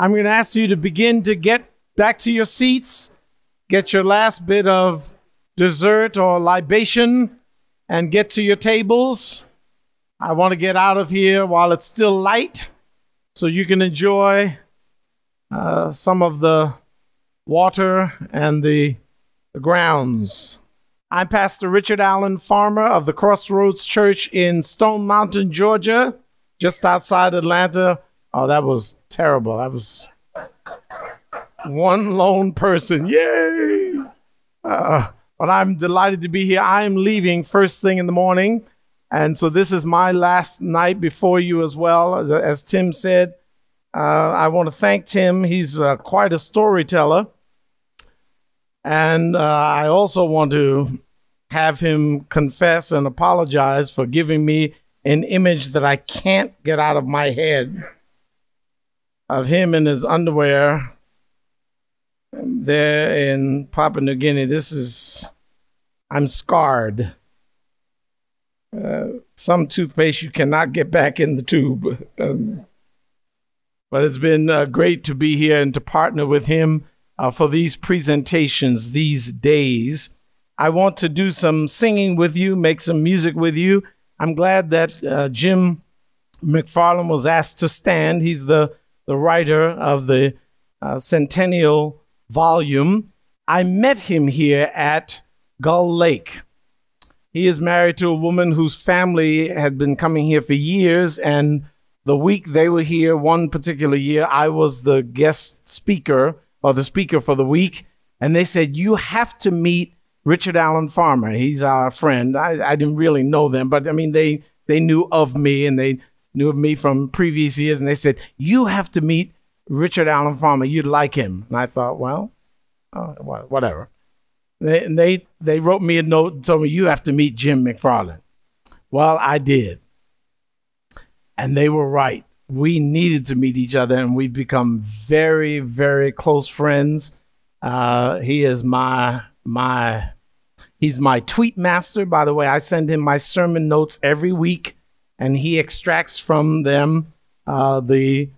I'm going to ask you to begin to get back to your seats, get your last bit of dessert or libation, and get to your tables. I want to get out of here while it's still light so you can enjoy uh, some of the water and the, the grounds. I'm Pastor Richard Allen Farmer of the Crossroads Church in Stone Mountain, Georgia, just outside Atlanta. Oh, that was terrible. That was one lone person. Yay! Uh, but I'm delighted to be here. I am leaving first thing in the morning. And so this is my last night before you as well. As, as Tim said, uh, I want to thank Tim. He's uh, quite a storyteller. And uh, I also want to have him confess and apologize for giving me an image that I can't get out of my head of him in his underwear there in Papua New Guinea. This is, I'm scarred. Uh, some toothpaste you cannot get back in the tube. Um, but it's been uh, great to be here and to partner with him uh, for these presentations these days. I want to do some singing with you, make some music with you. I'm glad that uh, Jim McFarland was asked to stand. He's the, the writer of the uh, Centennial volume. I met him here at Gull Lake. He is married to a woman whose family had been coming here for years. And the week they were here, one particular year, I was the guest speaker or the speaker for the week. And they said, You have to meet Richard Allen Farmer. He's our friend. I, I didn't really know them, but I mean, they, they knew of me and they knew of me from previous years. And they said, You have to meet Richard Allen Farmer. You'd like him. And I thought, Well, uh, whatever. They, they, they wrote me a note and told me, You have to meet Jim McFarland. Well, I did. And they were right. We needed to meet each other, and we've become very, very close friends. Uh, he is my my he's my tweet master. By the way, I send him my sermon notes every week, and he extracts from them uh, the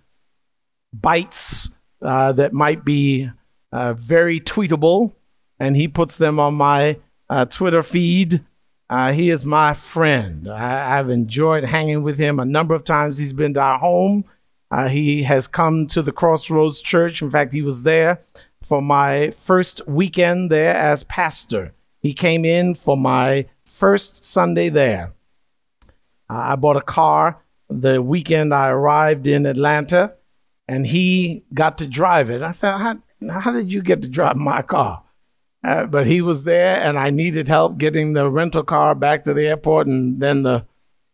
bites uh, that might be uh, very tweetable, and he puts them on my uh, Twitter feed. Uh, he is my friend. I, have enjoyed hanging with him a number of times. He's been to our home. Uh, he has come to the Crossroads Church. In fact, he was there for my first weekend there as pastor. He came in for my first Sunday there. Uh, I bought a car the weekend I arrived in Atlanta, and he got to drive it. I thought, how, how did you get to drive my car? Uh, but he was there, and I needed help getting the rental car back to the airport, and then the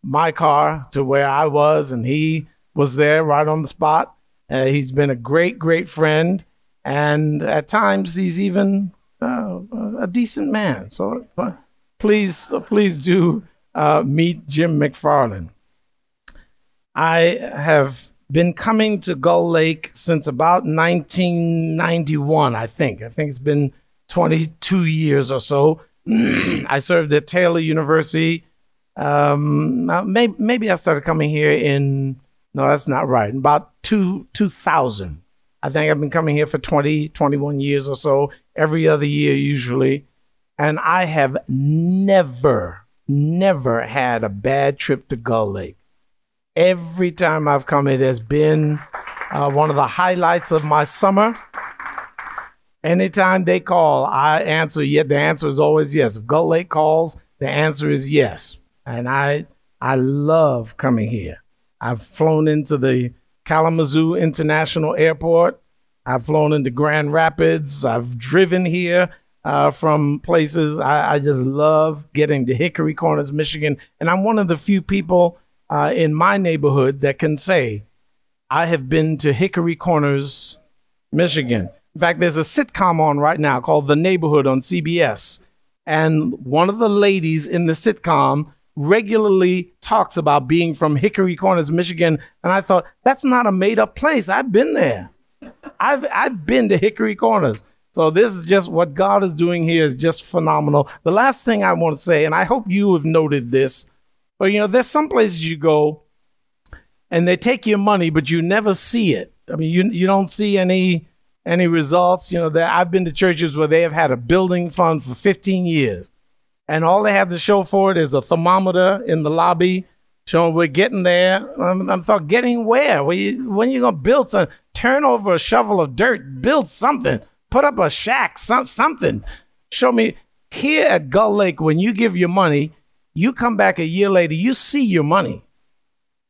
my car to where I was, and he was there right on the spot. Uh, he's been a great, great friend, and at times he's even uh, a decent man. So uh, please, please do uh, meet Jim McFarland. I have been coming to Gull Lake since about 1991, I think. I think it's been 22 years or so. I served at Taylor University. Um, maybe, maybe I started coming here in, no, that's not right, about two, 2000. I think I've been coming here for 20, 21 years or so, every other year usually. And I have never, never had a bad trip to Gull Lake. Every time I've come, it has been uh, one of the highlights of my summer. Anytime they call, I answer. Yet the answer is always yes. If Gull Lake calls, the answer is yes. And I I love coming here. I've flown into the Kalamazoo International Airport. I've flown into Grand Rapids. I've driven here uh, from places. I, I, just love getting to Hickory Corners, Michigan. And I'm one of the few people uh, in my neighborhood that can say, I have been to Hickory Corners, Michigan. In fact, there's a sitcom on right now called The Neighborhood on CBS. And one of the ladies in the sitcom regularly talks about being from Hickory Corners, Michigan. And I thought, that's not a made up place. I've been there. I've, I've been to Hickory Corners. So this is just what God is doing here is just phenomenal. The last thing I want to say, and I hope you have noted this, but you know, there's some places you go and they take your money, but you never see it I mean, you you don't see any any results. You know, I've been to churches where they have had a building fund for 15 years, and all they have to show for it is a thermometer in the lobby showing we're getting there. I'm, I'm thought getting where? When you when you gonna build something? Turn over a shovel of dirt, build something, put up a shack, some something. Show me here at Gull Lake when you give your money, you come back a year later, you see your money.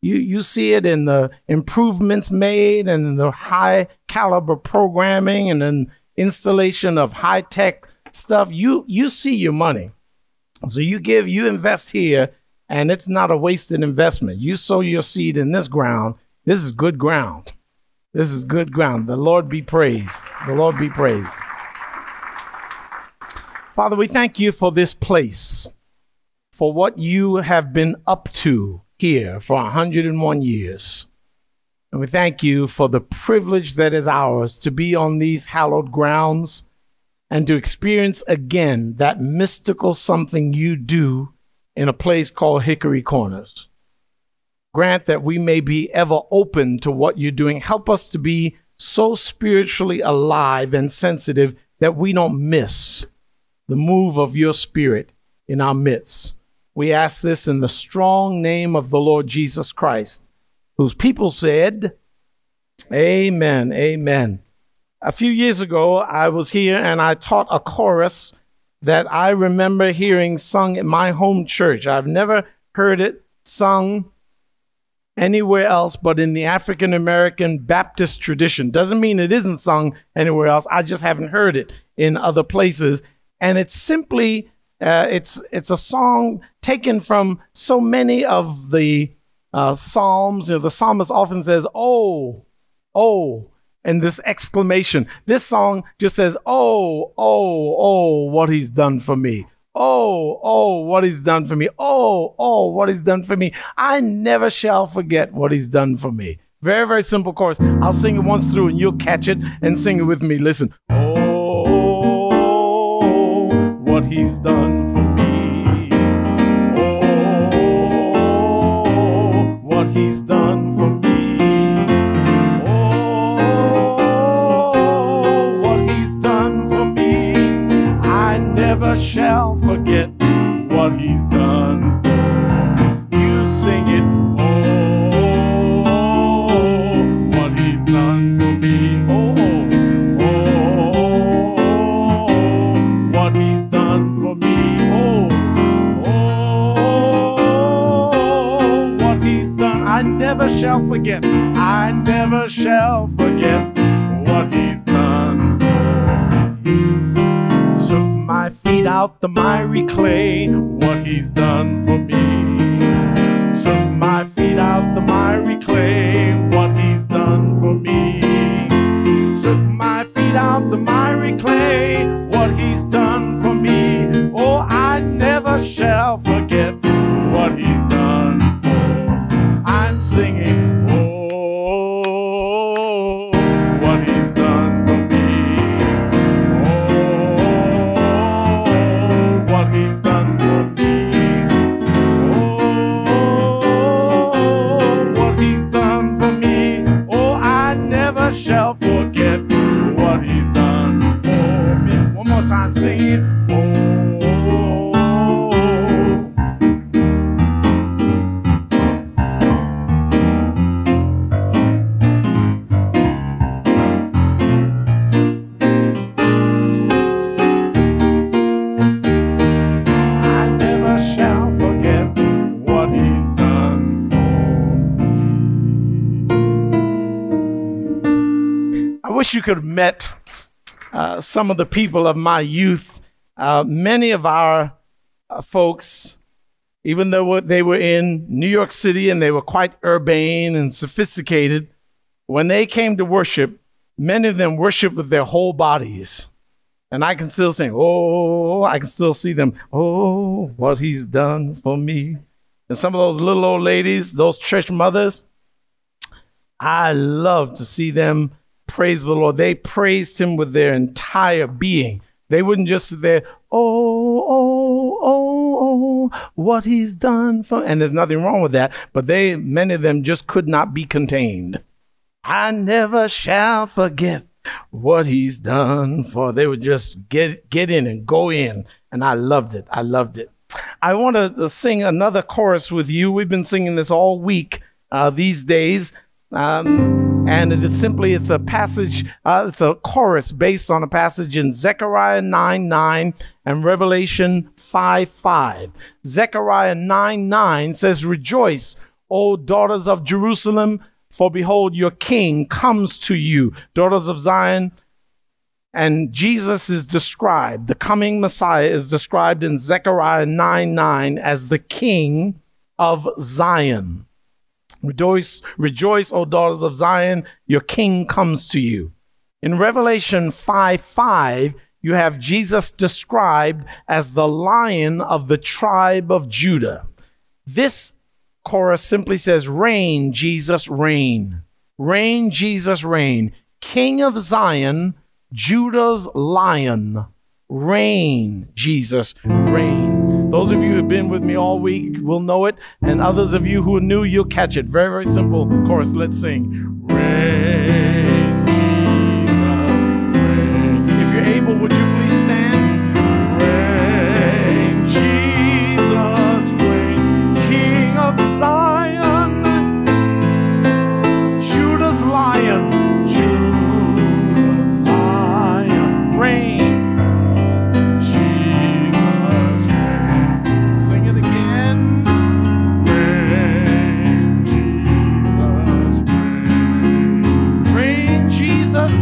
You you see it in the improvements made and the high caliber programming and then installation of high tech stuff. You you see your money. So you give you invest here and it's not a wasted investment. You sow your seed in this ground. This is good ground. This is good ground. The Lord be praised. The Lord be praised. Father, we thank you for this place, for what you have been up to here for 101 years. And we thank you for the privilege that is ours to be on these hallowed grounds and to experience again that mystical something you do in a place called Hickory Corners. Grant that we may be ever open to what you're doing. Help us to be so spiritually alive and sensitive that we don't miss the move of your spirit in our midst. We ask this in the strong name of the Lord Jesus Christ, whose people said, Amen, amen. A few years ago, I was here and I taught a chorus that I remember hearing sung in my home church. I've never heard it sung anywhere else but in the African American Baptist tradition. Doesn't mean it isn't sung anywhere else. I just haven't heard it in other places. And it's simply uh, it's it's a song taken from so many of the uh, psalms. You know, the psalmist often says, "Oh, oh," and this exclamation. This song just says, "Oh, oh, oh, what He's done for me." Oh, oh, what he's done for me. Oh, oh, what he's done for me. I never shall forget what he's done for me. Very, very simple chorus. I'll sing it once through and you'll catch it and sing it with me. Listen. Oh, what he's done for me. Oh, what he's done for me. Never shall forget what he's done for. You sing it. Oh, what he's done for me. Oh, oh, what he's done for me. Oh, oh, what he's done. I never shall forget. I never shall forget out the miry clay. What he's done he's done for me. One more time, sing it. Wish you could have met uh, some of the people of my youth. Uh, many of our uh, folks, even though they were in New York City and they were quite urbane and sophisticated, when they came to worship, many of them worshiped with their whole bodies. And I can still sing, oh, I can still see them, oh, what he's done for me. And some of those little old ladies, those church mothers, I love to see them praise the Lord. They praised him with their entire being. They wouldn't just sit there, oh, oh, oh, oh, what he's done for. And there's nothing wrong with that. But they, many of them just could not be contained. I never shall forget what he's done for. They would just get get in and go in. And I loved it. I loved it. I want to sing another chorus with you. We've been singing this all week uh, these days. Um, and it is simply it's a passage uh, it's a chorus based on a passage in zechariah 9 9 and revelation 5 5 zechariah 9 9 says rejoice o daughters of jerusalem for behold your king comes to you. Daughters of zion. And jesus is described the coming messiah is described in zechariah 9 9 as the king of zion Rejoice, rejoice, O daughters of Zion, your king comes to you. In Revelation 5 5, you have Jesus described as the lion of the tribe of Judah. This chorus simply says, Reign, Jesus, reign. Reign, Jesus, reign. King of Zion, Judah's lion. Reign, Jesus, reign. Those of you who have been with me all week will know it, and others of you who are new, you'll catch it. Very, very simple chorus. Let's sing. Reign, Jesus, reign. If you're able, would you please stand? Reign, Jesus, reign. King of Zion, Judah's lion, Jesus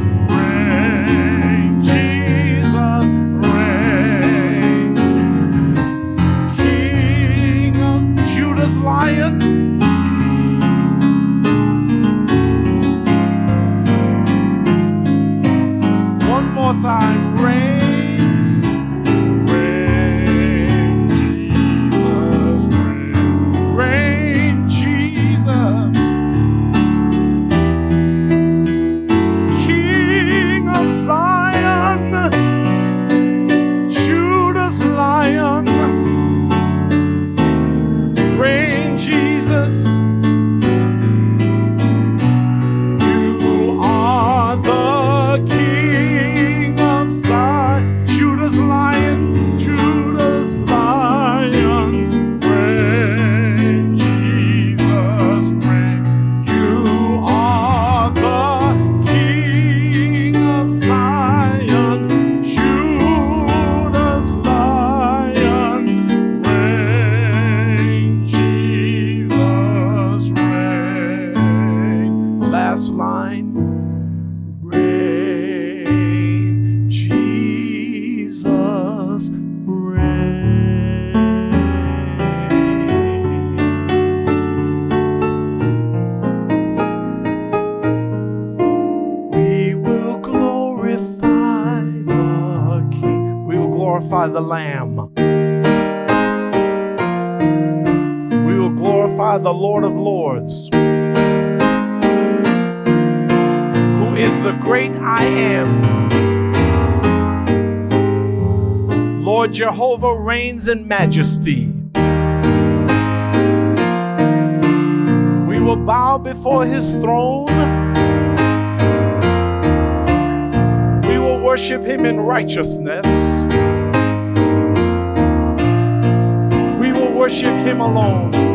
glorify the Lamb. We will glorify the Lord of Lords. who is the great I am. Lord Jehovah reigns in majesty. We will bow before his throne. We will worship him in righteousness. Worship him alone.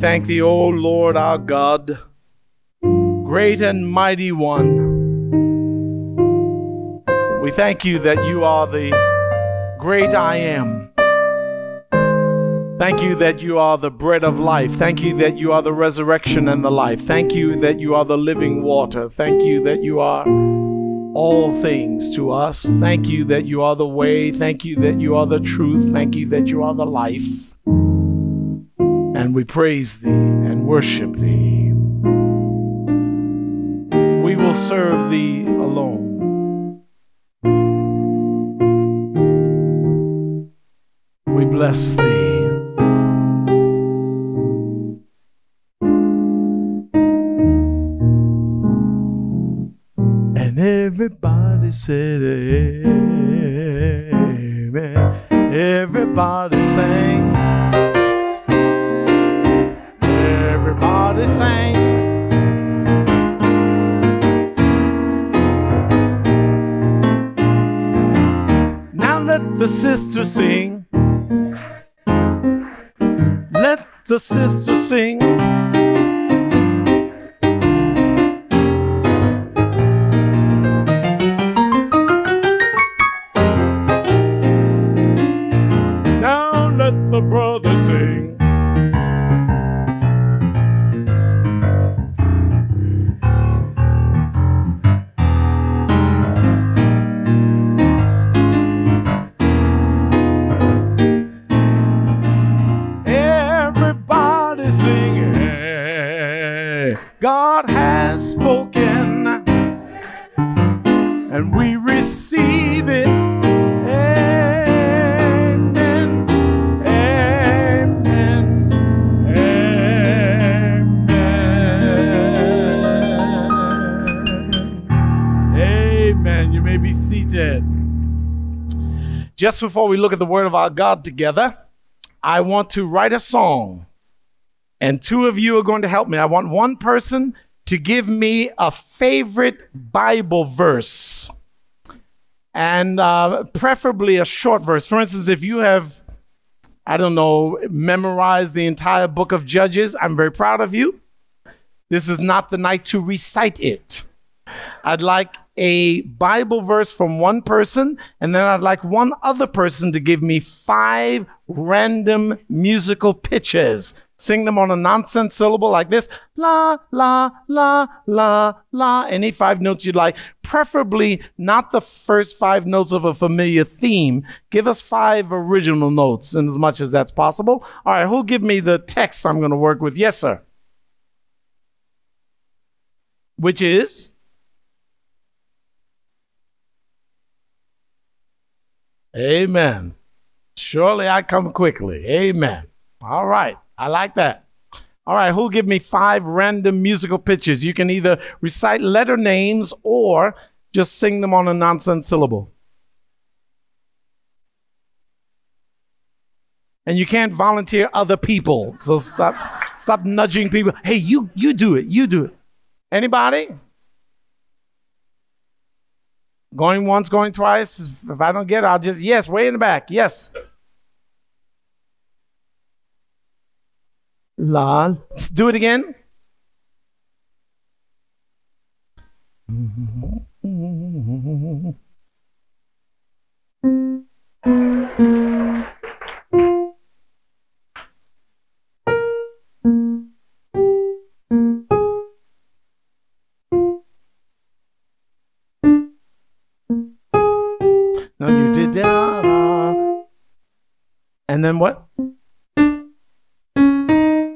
Thank thee, O Lord our God, great and mighty one. We thank you that you are the great I am. Thank you that you are the bread of life. Thank you that you are the resurrection and the life. Thank you that you are the living water. Thank you that you are all things to us. Thank you that you are the way. Thank you that you are the truth. Thank you that you are the life. And we praise thee and worship thee. We will serve thee alone. We bless thee. And everybody said, Let Just before we look at the word of our God together, I want to write a song. And two of you are going to help me. I want one person to give me a favorite Bible verse and uh, preferably a short verse. For instance, if you have, I don't know, memorized the entire book of Judges, I'm very proud of you. This is not the night to recite it. I'd like a Bible verse from one person, and then I'd like one other person to give me five random musical pitches. Sing them on a nonsense syllable like this la, la, la, la, la. Any five notes you'd like, preferably not the first five notes of a familiar theme. Give us five original notes in as much as that's possible. All right, who'll give me the text I'm going to work with? Yes, sir. Which is? Amen. Surely I come quickly. Amen. All right. I like that. All right. Who'll give me five random musical pitches? You can either recite letter names or just sing them on a nonsense syllable. And you can't volunteer other people. So stop stop nudging people. Hey, you you do it. You do it. Anybody? Going once, going twice. If I don't get it, I'll just, yes, way in the back. Yes. La. Do it again. And then what?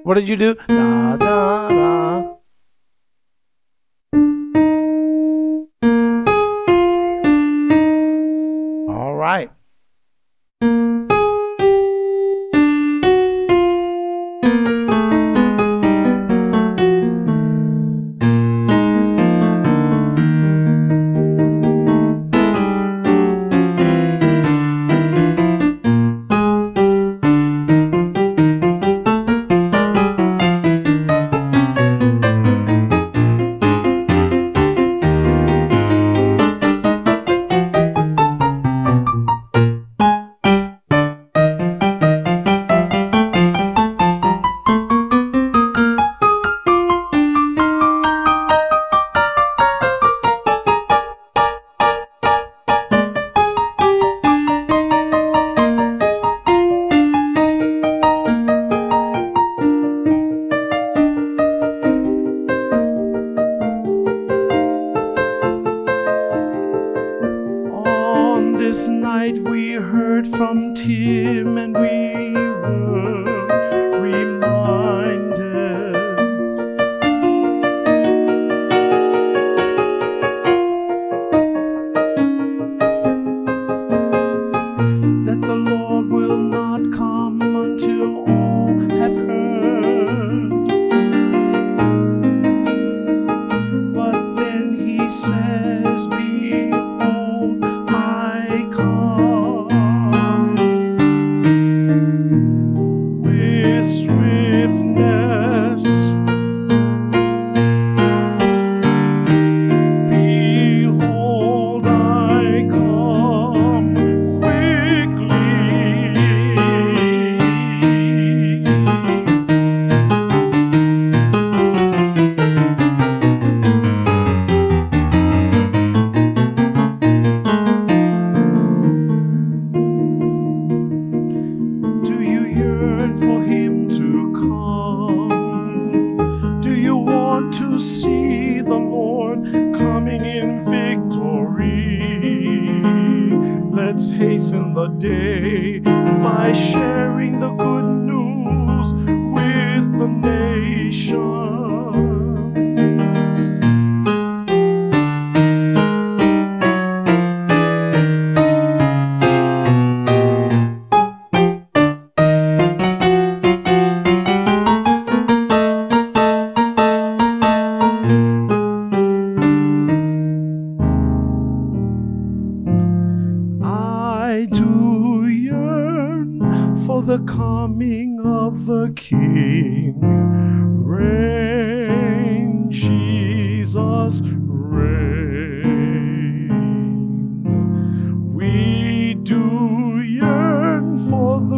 What did you do? Da, da, with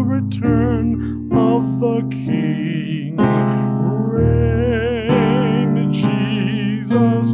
return of the King. Reign, Jesus,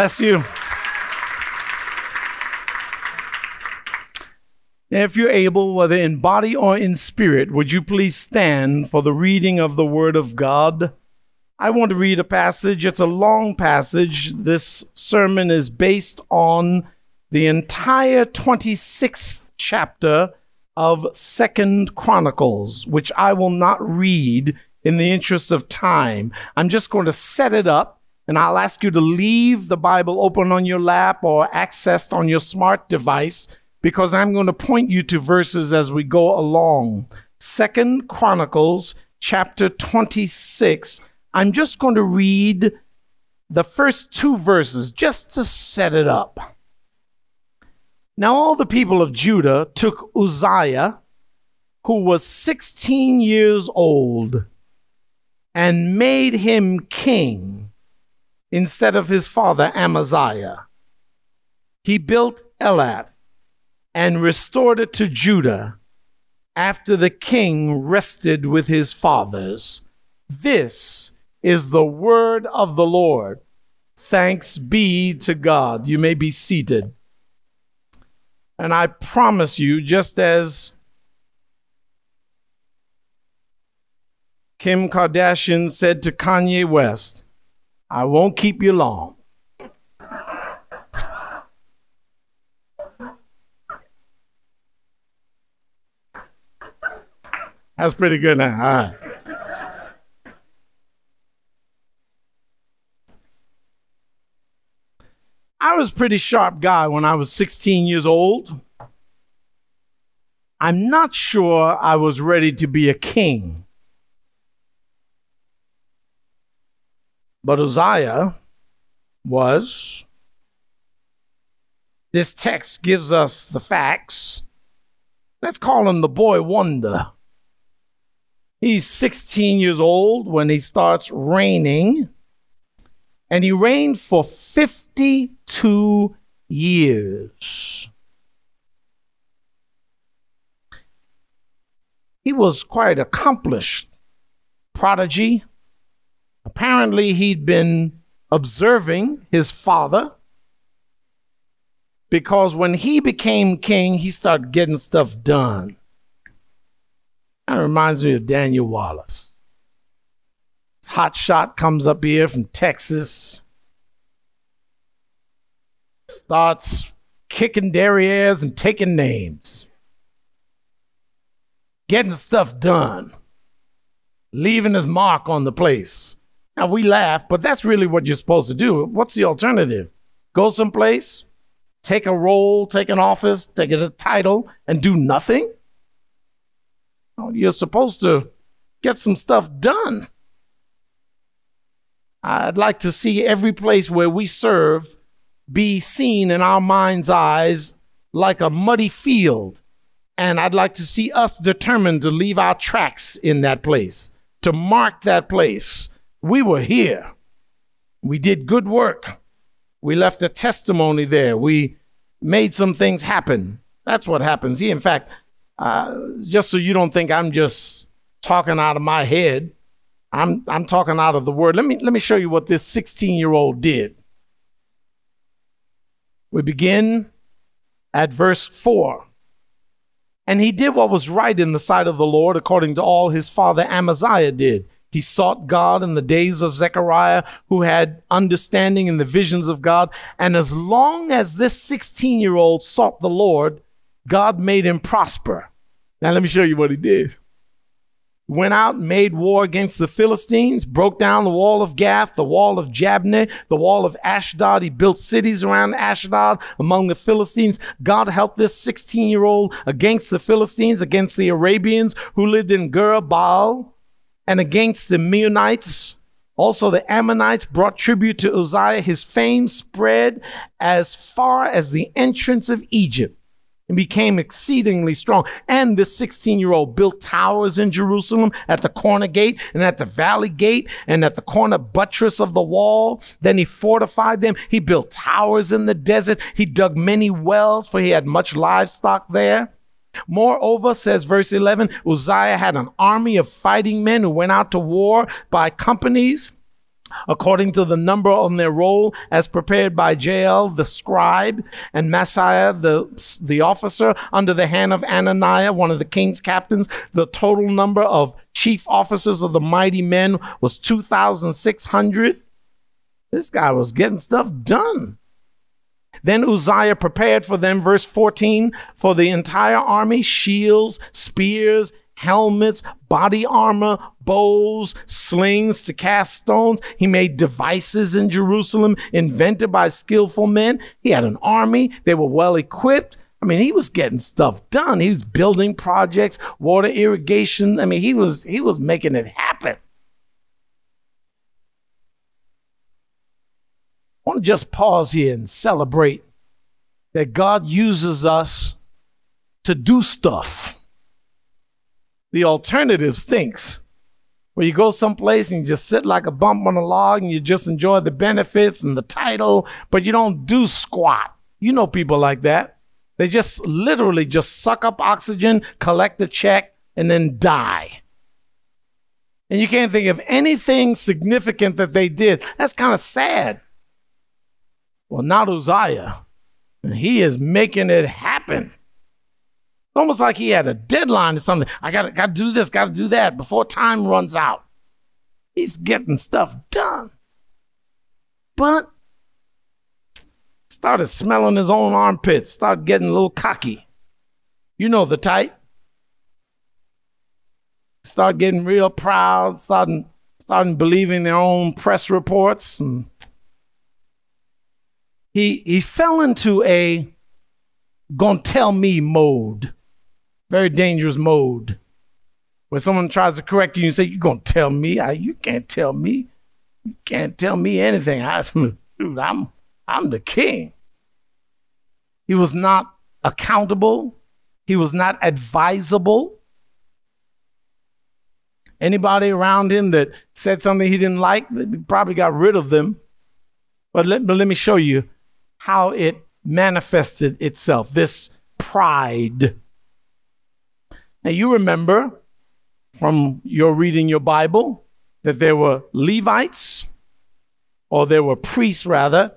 Bless you. If you're able, whether in body or in spirit, would you please stand for the reading of the Word of God? I want to read a passage. It's a long passage. This sermon is based on the entire 26th chapter of Second Chronicles, which I will not read in the interest of time. I'm just going to set it up and I'll ask you to leave the Bible open on your lap or accessed on your smart device because I'm going to point you to verses as we go along. Second Chronicles chapter 26. I'm just going to read the first two verses just to set it up. Now all the people of Judah took Uzziah, who was 16 years old, and made him king instead of his father Amaziah. He built Elath and restored it to Judah after the king rested with his fathers. This is the word of the Lord. Thanks be to God. You may be seated. And I promise you, just as Kim Kardashian said to Kanye West, I won't keep you long. That's pretty good now. All right. I was a pretty sharp guy when I was 16 years old. I'm not sure I was ready to be a king. But Uzziah was. This text gives us the facts. Let's call him the boy wonder. He's 16 years old when he starts reigning, and he reigned for 52 years. He was quite accomplished prodigy. Apparently, he'd been observing his father because when he became king, he started getting stuff done. That reminds me of Daniel Wallace. Hot shot comes up here from Texas, starts kicking derrieres and taking names, getting stuff done, leaving his mark on the place. Now we laugh, but that's really what you're supposed to do. What's the alternative? Go someplace, take a role, take an office, take a title, and do nothing? Oh, you're supposed to get some stuff done. I'd like to see every place where we serve be seen in our mind's eyes like a muddy field. And I'd like to see us determined to leave our tracks in that place, to mark that place. We were here. We did good work. We left a testimony there. We made some things happen. That's what happens. He, in fact, uh, just so you don't think I'm just talking out of my head, I'm I'm talking out of the word. Let me let me show you what this 16 year old did. We begin at verse 4. And he did what was right in the sight of the Lord, according to all his father Amaziah did. He sought God in the days of Zechariah, who had understanding in the visions of God. And as long as this 16 year old sought the Lord, God made him prosper. Now, let me show you what he did. Went out made war against the Philistines, broke down the wall of Gath, the wall of Jabneh, the wall of Ashdod. He built cities around Ashdod among the Philistines. God helped this 16 year old against the Philistines, against the Arabians who lived in Gur Baal, and against the Meunites. Also, the Ammonites brought tribute to Uzziah. His fame spread as far as the entrance of Egypt and became exceedingly strong. And this 16 year old built towers in Jerusalem at the corner gate and at the valley gate and at the corner buttress of the wall. Then he fortified them. He built towers in the desert. He dug many wells, for he had much livestock there. Moreover, says verse 11, Uzziah had an army of fighting men who went out to war by companies according to the number on their roll as prepared by Jael the scribe and Maaseiah the, the officer under the hand of Ananiah, one of the king's captains. The total number of chief officers of the mighty men was 2,600. This guy was getting stuff done. Then Uzziah prepared for them, verse 14, for the entire army shields, spears, helmets, body armor, bows, slings to cast stones. He made devices in Jerusalem invented by skillful men. He had an army. They were well equipped. I mean, he was getting stuff done. He was building projects, water irrigation. I mean, he was he was making it happen. Want to just pause here and celebrate that God uses us to do stuff the alternative stinks. Where you go someplace and you just sit like a bump on a log and you just enjoy the benefits and the title, but you don't do squat. You know people like that. They just literally just suck up oxygen, collect a check, and then die. And you can't think of anything significant that they did. That's kind of sad. Well, not Uzziah. And he is making it happen. Almost like he had a deadline or something. I got to do this, got to do that before time runs out. He's getting stuff done. But started smelling his own armpits, started getting a little cocky. You know the type. Start getting real proud, starting starting believing their own press reports and he he fell into a gonna tell me mode. Very dangerous mode. Where someone tries to correct you and say, You're gonna tell me? I, you can't tell me. You can't tell me anything. I, dude, I'm I'm the king. He was not accountable. He was not advisable. Anybody around him that said something he didn't like, he probably got rid of them. But let, but let me show you how it manifested itself this pride. Now, you remember from your reading your Bible that there were Levites, or there were priests rather,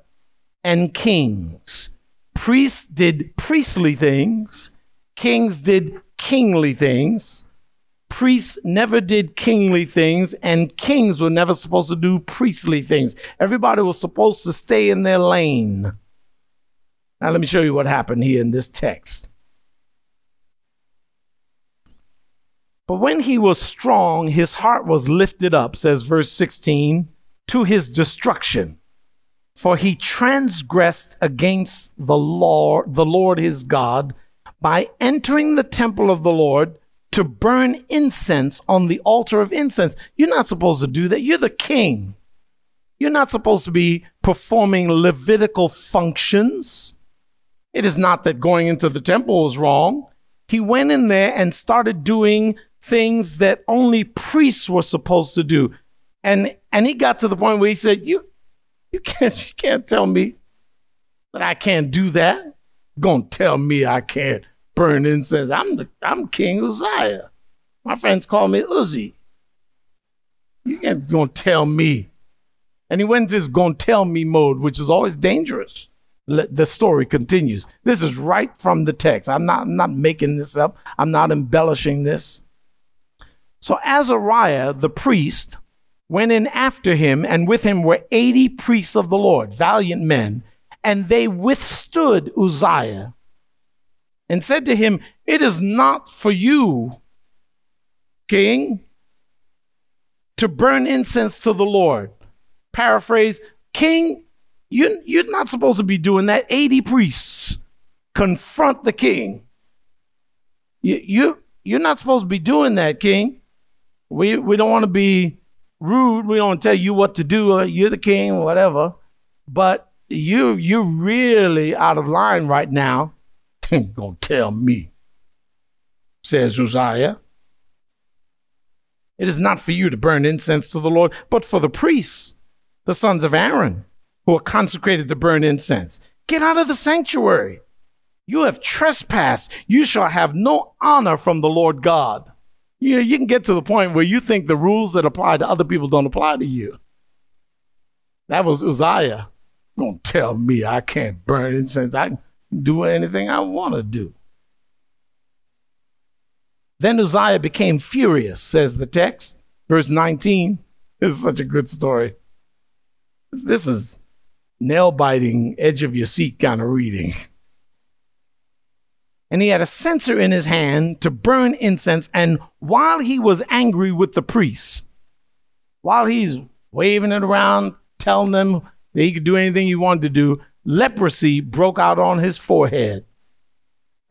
and kings. Priests did priestly things, kings did kingly things. Priests never did kingly things, and kings were never supposed to do priestly things. Everybody was supposed to stay in their lane. Now, let me show you what happened here in this text. But when he was strong, his heart was lifted up, says verse 16, to his destruction. For he transgressed against the Lord, the Lord his God, by entering the temple of the Lord to burn incense on the altar of incense. You're not supposed to do that. You're the king. You're not supposed to be performing Levitical functions. It is not that going into the temple was wrong. He went in there and started doing things that only priests were supposed to do. And and he got to the point where he said, You you can't you can't tell me that I can't do that. Gonna tell me I can't burn incense. I'm the I'm King Uzziah. My friends call me Uzi. You can't gonna tell me. And he went into gonna tell me mode, which is always dangerous the story continues. This is right from the text. I'm not, I'm not making this up. I'm not embellishing this. So Azariah, the priest, went in after him, and with him were 80 priests of the Lord, valiant men, and they withstood Uzziah and said to him, It is not for you, king, to burn incense to the Lord. Paraphrase, King, you, you're not supposed to be doing that. 80 priests confront the king. You, you, you're not supposed to be doing that, king. We, we don't want to be rude. We don't want to tell you what to do. Uh, you're the king, whatever. But you, you're really out of line right now. Ain't Gonna tell me, says Uzziah. It is not for you to burn incense to the Lord, but for the priests, the sons of Aaron who are consecrated to burn incense. Get out of the sanctuary. You have trespassed. You shall have no honor from the Lord God. You, know, you can get to the point where you think the rules that apply to other people don't apply to you. That was Uzziah. Don't tell me I can't burn incense. I can do anything I want to do. Then Uzziah became furious, says the text, verse 19. This is such a good story. This is nail biting, edge of your seat kind of reading. And he had a censer in his hand to burn incense. And while he was angry with the priests, while he's waving it around, telling them that he could do anything he wanted to do, leprosy broke out on his forehead.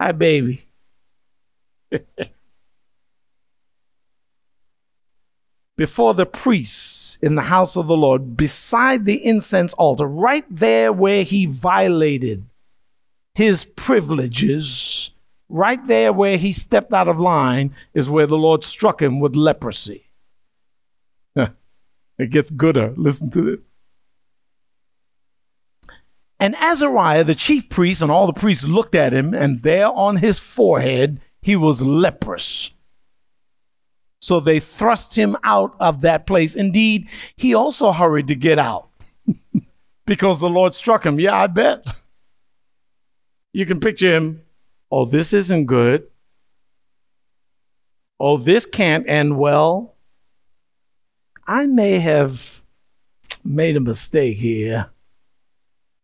Hi, baby. before the priests in the house of the Lord, beside the incense altar, right there where he violated his privileges, right there where he stepped out of line, is where the Lord struck him with leprosy. it gets gooder. Listen to it. And Azariah, the chief priest, and all the priests looked at him, and there on his forehead he was leprous. So they thrust him out of that place. Indeed, he also hurried to get out because the Lord struck him. Yeah, I bet. You can picture him. Oh, this isn't good. Oh, this can't end well. I may have made a mistake here.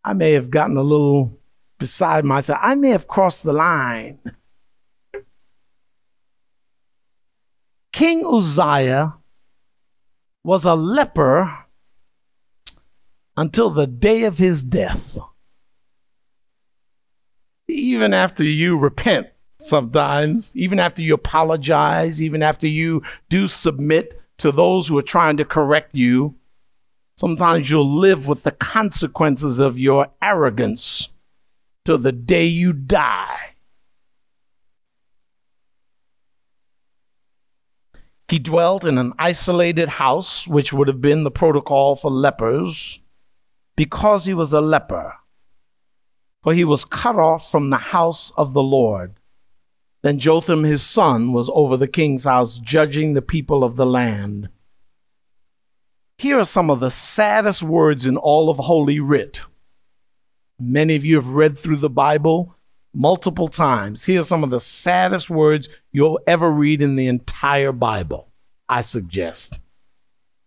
I may have gotten a little beside myself. I may have crossed the line. King Uzziah was a leper until the day of his death. Even after you repent, sometimes, even after you apologize, even after you do submit to those who are trying to correct you, sometimes you'll live with the consequences of your arrogance till the day you die. He dwelt in an isolated house, which would have been the protocol for lepers, because he was a leper. For he was cut off from the house of the Lord. Then Jotham his son was over the king's house, judging the people of the land. Here are some of the saddest words in all of Holy Writ. Many of you have read through the Bible multiple times. Here are some of the saddest words you'll ever read in the entire Bible, I suggest.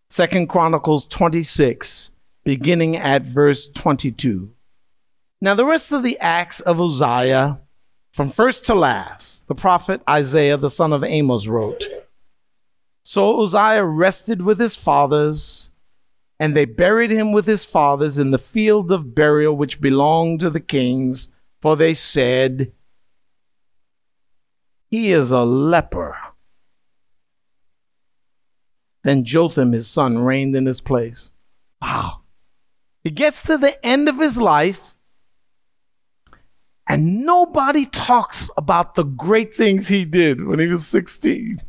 Second Chronicles 26, beginning at verse 22. Now, the rest of the acts of Uzziah, from first to last, the prophet Isaiah, the son of Amos, wrote So Uzziah rested with his fathers, and they buried him with his fathers in the field of burial which belonged to the kings for they said, He is a leper. Then Jotham, his son, reigned in his place. Wow. He gets to the end of his life, and nobody talks about the great things he did when he was 16.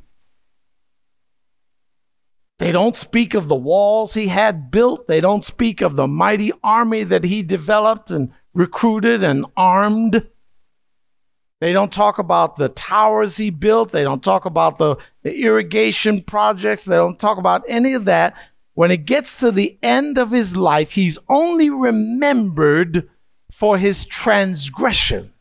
They don't speak of the walls he had built. They don't speak of the mighty army that he developed and recruited and armed. They don't talk about the towers he built. They don't talk about the, the, irrigation projects. They don't talk about any of that. When it gets to the end of his life, he's only remembered for his transgression.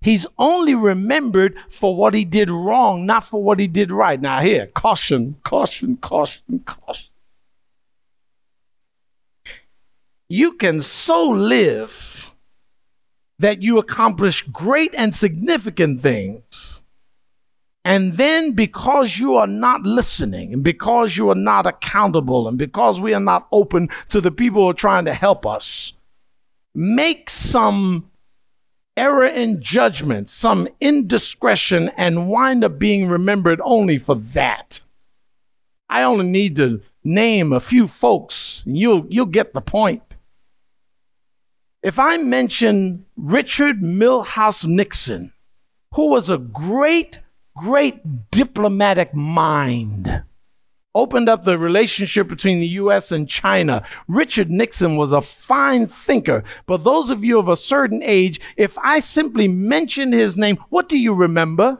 He's only remembered for what he did wrong, not for what he did right. Now, here, caution, caution, caution, caution. You can so live that you accomplish great and significant things. And then, because you are not listening, and because you are not accountable, and because we are not open to the people who are trying to help us, make some error in judgment, some indiscretion, and wind up being remembered only for that. I only need to name a few folks, and you'll, you'll get the point. If I mention Richard Milhous Nixon, who was a great, great diplomatic mind, opened up the relationship between the US and China. Richard Nixon was a fine thinker. But those of you of a certain age, if I simply mention his name, what do you remember?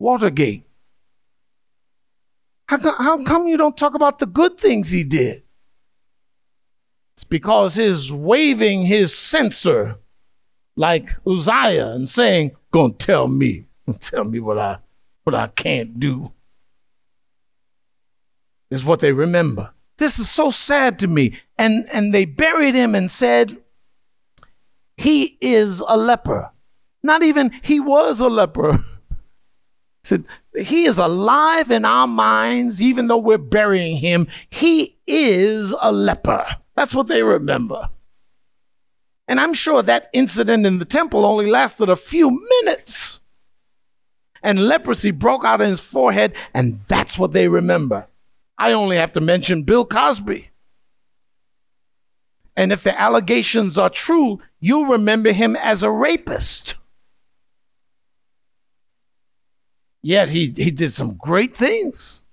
Watergate. How, how come you don't talk about the good things he did? It's because he's waving his censer like Uzziah and saying, Gonna tell me, tell me what I what I can't do. Is what they remember. This is so sad to me. And and they buried him and said, He is a leper. Not even he was a leper. said he is alive in our minds, even though we're burying him. He is a leper. That's what they remember. And I'm sure that incident in the temple only lasted a few minutes. And leprosy broke out in his forehead, and that's what they remember. I only have to mention Bill Cosby. And if the allegations are true, you remember him as a rapist. Yet he, he did some great things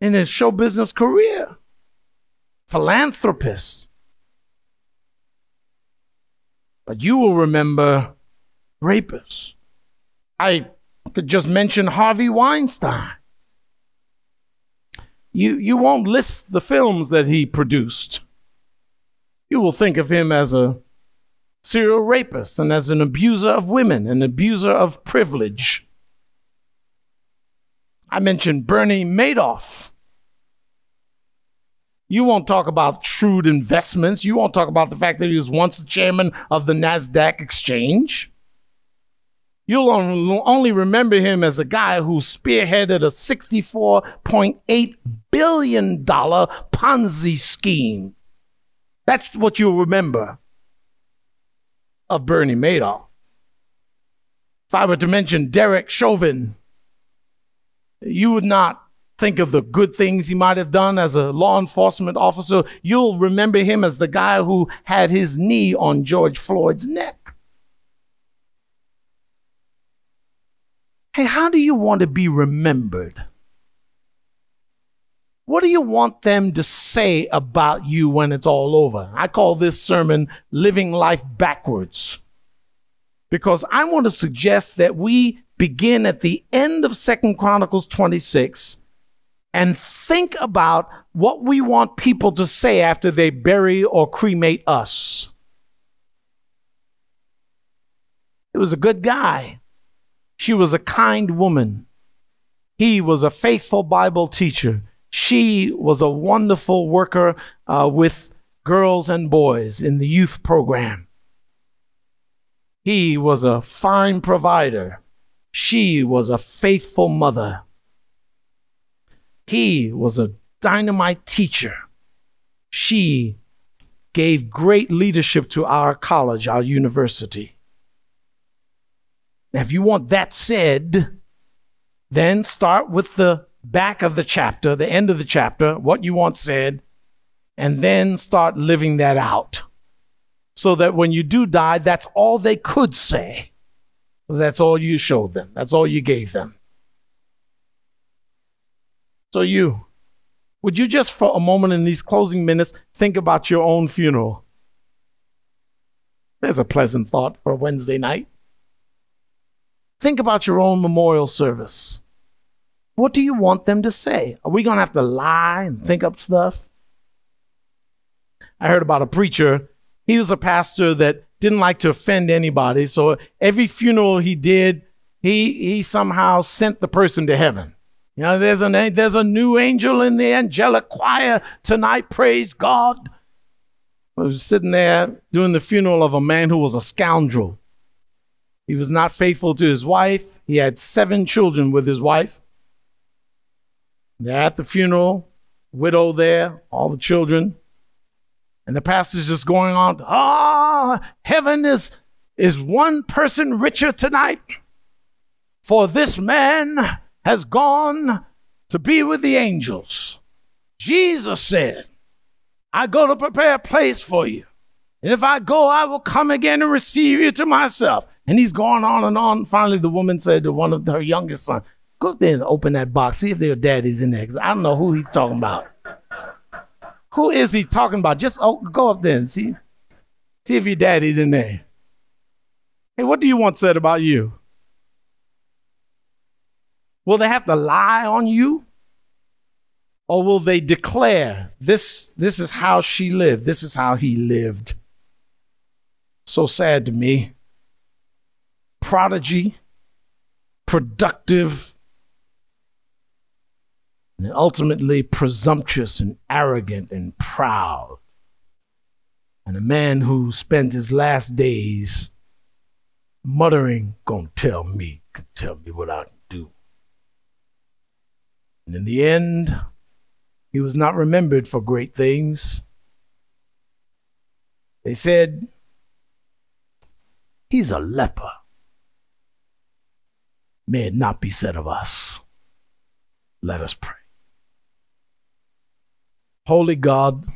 in his show business career philanthropist. But you will remember rapists. I Could just mention Harvey Weinstein. You, you won't list the films that he produced. You will think of him as a serial rapist and as an abuser of women, an abuser of privilege. I mentioned Bernie Madoff. You won't talk about shrewd investments. You won't talk about the fact that he was once the chairman of the NASDAQ exchange. You'll only remember him as a guy who spearheaded a $64.8 billion Ponzi scheme. That's what you'll remember of Bernie Madoff. If I were to mention Derek Chauvin, you would not think of the good things he might have done as a law enforcement officer. You'll remember him as the guy who had his knee on George Floyd's neck. Hey, how do you want to be remembered? What do you want them to say about you when it's all over? I call this sermon Living Life Backwards because I want to suggest that we begin at the end of Second Chronicles 26 and think about what we want people to say after they bury or cremate us. He was a good guy. She was a kind woman. He was a faithful Bible teacher. She was a wonderful worker uh, with girls and boys in the youth program. He was a fine provider. She was a faithful mother. He was a dynamite teacher. She gave great leadership to our college, our university. Now, if you want that said, then start with the back of the chapter, the end of the chapter, what you want said, and then start living that out. So that when you do die, that's all they could say. Because that's all you showed them. That's all you gave them. So you, would you just for a moment in these closing minutes think about your own funeral? There's a pleasant thought for Wednesday night. Think about your own memorial service. What do you want them to say? Are we going to have to lie and think up stuff? I heard about a preacher. He was a pastor that didn't like to offend anybody. So every funeral he did, he, he somehow sent the person to heaven. You know, there's, an, there's a new angel in the angelic choir tonight. Praise God. I was sitting there doing the funeral of a man who was a scoundrel. He was not faithful to his wife. He had seven children with his wife. They're at the funeral, widow there, all the children. And the pastor's just going on, ah, oh, heaven is, is one person richer tonight. For this man has gone to be with the angels. Jesus said, I go to prepare a place for you. And if I go, I will come again and receive you to myself. And he's going on and on. Finally, the woman said to one of her youngest sons, Go there and open that box. See if their daddy's in there. Cause I don't know who he's talking about. Who is he talking about? Just oh, go up there and see. See if your daddy's in there. Hey, what do you want said about you? Will they have to lie on you? Or will they declare this, this is how she lived, this is how he lived? So sad to me. Prodigy, productive, and ultimately presumptuous and arrogant and proud. And a man who spent his last days muttering, Gonna tell me, tell me what I. And in the end, he was not remembered for great things. They said, He's a leper. May it not be said of us. Let us pray. Holy God,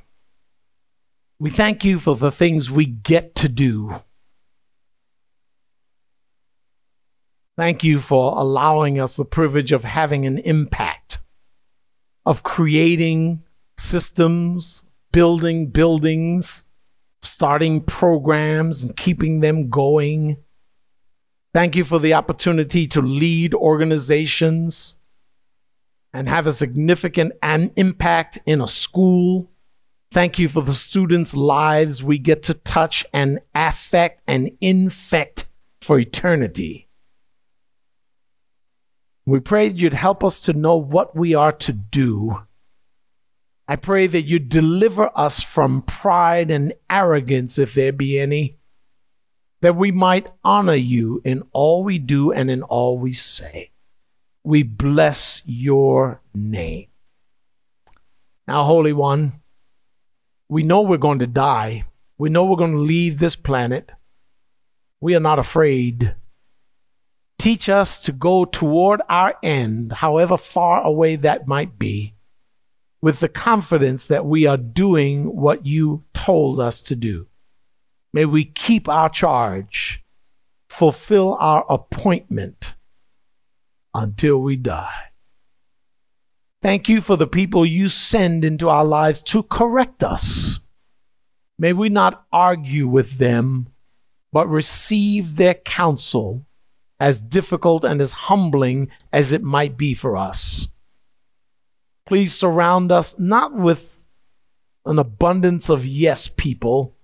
we thank you for the things we get to do. Thank you for allowing us the privilege of having an impact, of creating systems, building buildings, starting programs, and keeping them going. Thank you for the opportunity to lead organizations and have a significant an impact in a school. Thank you for the students' lives we get to touch and affect and infect for eternity. We pray that you'd help us to know what we are to do. I pray that you deliver us from pride and arrogance, if there be any, that we might honor you in all we do and in all we say. We bless your name. Now, Holy One, we know we're going to die. We know we're going to leave this planet. We are not afraid. Teach us to go toward our end, however far away that might be, with the confidence that we are doing what you told us to do. May we keep our charge, fulfill our appointment until we die. Thank you for the people you send into our lives to correct us. May we not argue with them, but receive their counsel, as difficult and as humbling as it might be for us. Please surround us not with an abundance of yes people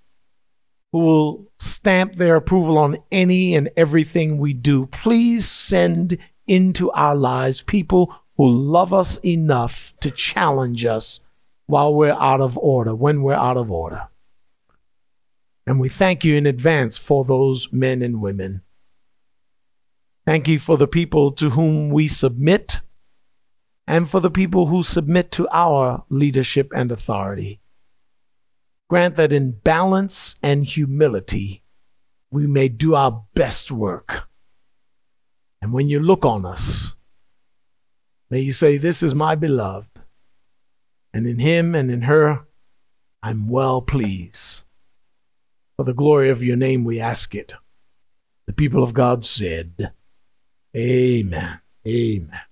who will stamp their approval on any and everything we do. Please send into our lives people who love us enough to challenge us while we're out of order, when we're out of order. And we thank you in advance for those men and women. Thank you for the people to whom we submit and for the people who submit to our leadership and authority. Grant that in balance and humility, we may do our best work. And when you look on us, may you say, This is my beloved, and in him and in her, I'm well pleased. For the glory of your name, we ask it. The people of God said, Amen. Amen.